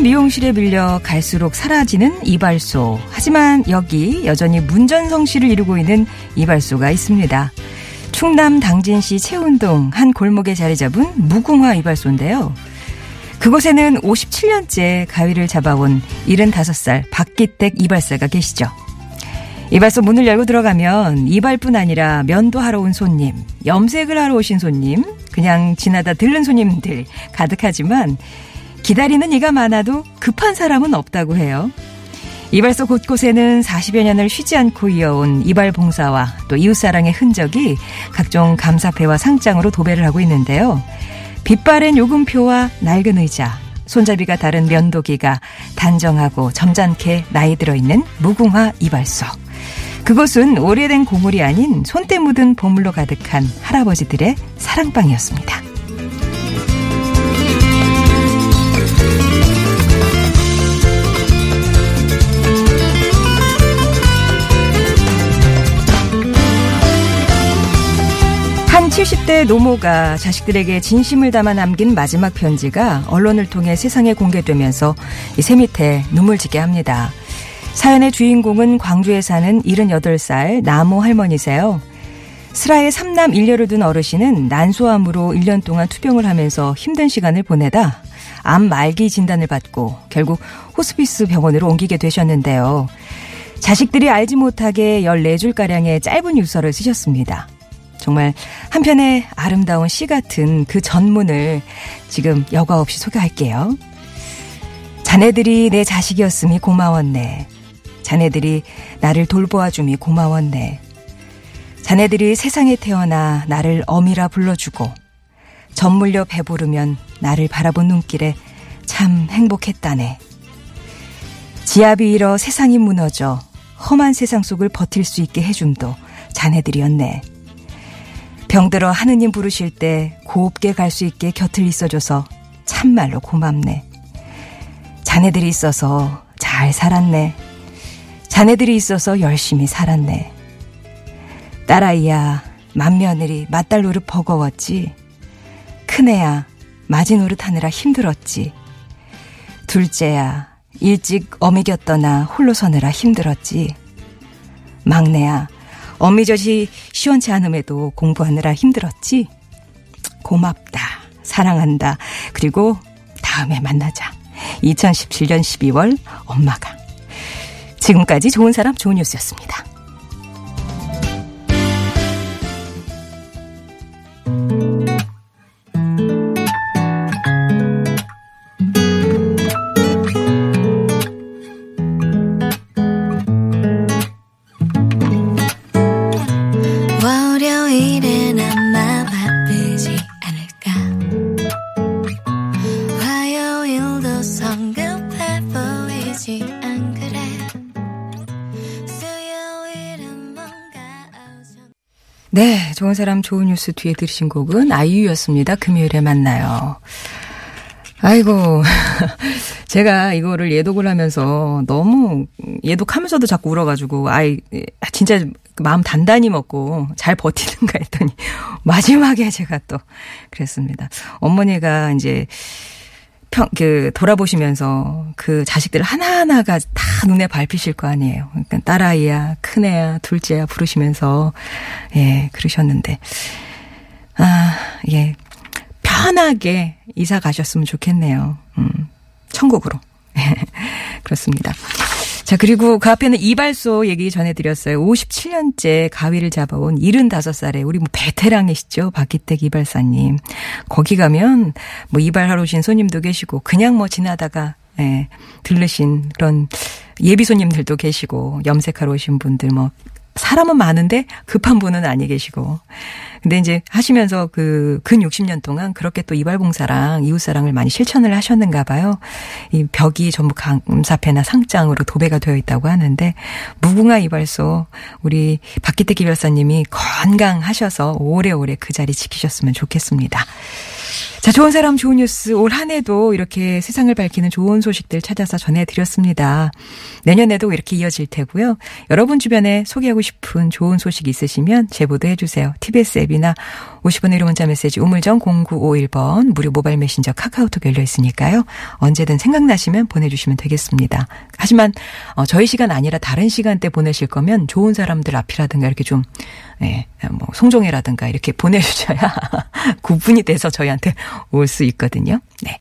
세련된 미용실에 밀려 갈수록 사라지는 이발소. 하지만 여기 여전히 문전성시를 이루고 있는 이발소가 있습니다. 충남 당진시 채운동 한 골목에 자리 잡은 무궁화 이발소인데요. 그곳에는 57년째 가위를 잡아온 75살 박기택 이발사가 계시죠. 이발소 문을 열고 들어가면 이발뿐 아니라 면도 하러 온 손님, 염색을 하러 오신 손님, 그냥 지나다 들른 손님들 가득하지만 기다리는 이가 많아도 급한 사람은 없다고 해요. 이발소 곳곳에는 40여 년을 쉬지 않고 이어온 이발 봉사와 또 이웃사랑의 흔적이 각종 감사패와 상장으로 도배를 하고 있는데요. 빛바랜 요금표와 낡은 의자, 손잡이가 다른 면도기가 단정하고 점잖게 나이 들어있는 무궁화 이발소. 그곳은 오래된 고물이 아닌 손때 묻은 보물로 가득한 할아버지들의 사랑방이었습니다. 한 70대 노모가 자식들에게 진심을 담아 남긴 마지막 편지가 언론을 통해 세상에 공개되면서 새 밑에 눈물 지게 합니다. 사연의 주인공은 광주에 사는 78살 나모 할머니세요. 슬하에 삼남 일녀를 둔 어르신은 난소암으로 1년 동안 투병을 하면서 힘든 시간을 보내다 암 말기 진단을 받고 결국 호스피스 병원으로 옮기게 되셨는데요. 자식들이 알지 못하게 14줄가량의 짧은 유서를 쓰셨습니다. 정말 한편의 아름다운 시 같은 그 전문을 지금 여과 없이 소개할게요. 자네들이 내 자식이었음이 고마웠네. 자네들이 나를 돌보아줌이 고마웠네. 자네들이 세상에 태어나 나를 어미라 불러주고 전물려 배부르면 나를 바라본 눈길에 참 행복했다네. 지압이 일어 세상이 무너져 험한 세상 속을 버틸 수 있게 해줌도 자네들이었네. 병들어 하느님 부르실 때 곱게 갈 수 있게 곁을 있어줘서 참말로 고맙네. 자네들이 있어서 잘 살았네. 자네들이 있어서 열심히 살았네. 딸아이야, 맏며느리, 맏딸 노릇 버거웠지. 큰애야, 맞이 노릇 하느라 힘들었지. 둘째야, 일찍 어미 겼더나 홀로 서느라 힘들었지. 막내야, 어미젖이 시원치 않음에도 공부하느라 힘들었지? 고맙다. 사랑한다. 그리고 다음에 만나자. 2017년 12월 엄마가. 지금까지 좋은 사람 좋은 뉴스였습니다. 네, 좋은 사람 좋은 뉴스 뒤에 들으신 곡은 아이유였습니다. 금요일에 만나요. 아이고, 제가 이거를 예독을 하면서 너무 예독하면서도 자꾸 울어가지고, 아이, 진짜 마음 단단히 먹고 잘 버티는가 했더니 마지막에 제가 또 그랬습니다. 어머니가 이제 평, 그, 돌아보시면서 그 자식들 하나하나가 다 눈에 밟히실 거 아니에요. 그러니까 딸아이야, 큰애야, 둘째야 부르시면서, 예, 그러셨는데. 아, 예. 편하게 이사 가셨으면 좋겠네요. 음, 천국으로. 그렇습니다. 자, 그리고 그 앞에는 이발소 얘기 전해드렸어요. 57년째 가위를 잡아온 75살의 우리 뭐 베테랑이시죠. 박기택 이발사님. 거기 가면 뭐 이발하러 오신 손님도 계시고 그냥 뭐 지나다가 예, 들르신 그런 예비 손님들도 계시고 염색하러 오신 분들 뭐 사람은 많은데 급한 분은 아니 계시고. 근데 이제 하시면서 그 근 60년 동안 그렇게 또 이발봉사랑 이웃사랑을 많이 실천을 하셨는가 봐요. 이 벽이 전부 감사패나 상장으로 도배가 되어 있다고 하는데 무궁화 이발소 우리 박기태 기별사님이 건강하셔서 오래오래 그 자리 지키셨으면 좋겠습니다. 자, 좋은 사람 좋은 뉴스 올 한 해도 이렇게 세상을 밝히는 좋은 소식들 찾아서 전해드렸습니다. 내년에도 이렇게 이어질 테고요. 여러분 주변에 소개하고 싶은 좋은 소식 있으시면 제보도 해주세요. TBS 앱이나 50원의 1호 문자 메시지 우물정 0951번 무료 모바일 메신저 카카오톡 열려 있으니까요. 언제든 생각나시면 보내주시면 되겠습니다. 하지만 어, 저희 시간 아니라 다른 시간대 보내실 거면 좋은 사람들 앞이라든가 이렇게 좀 예, 뭐 송종회라든가 이렇게 보내주셔야 구분이 돼서 저희한테 올 수 있거든요. 네.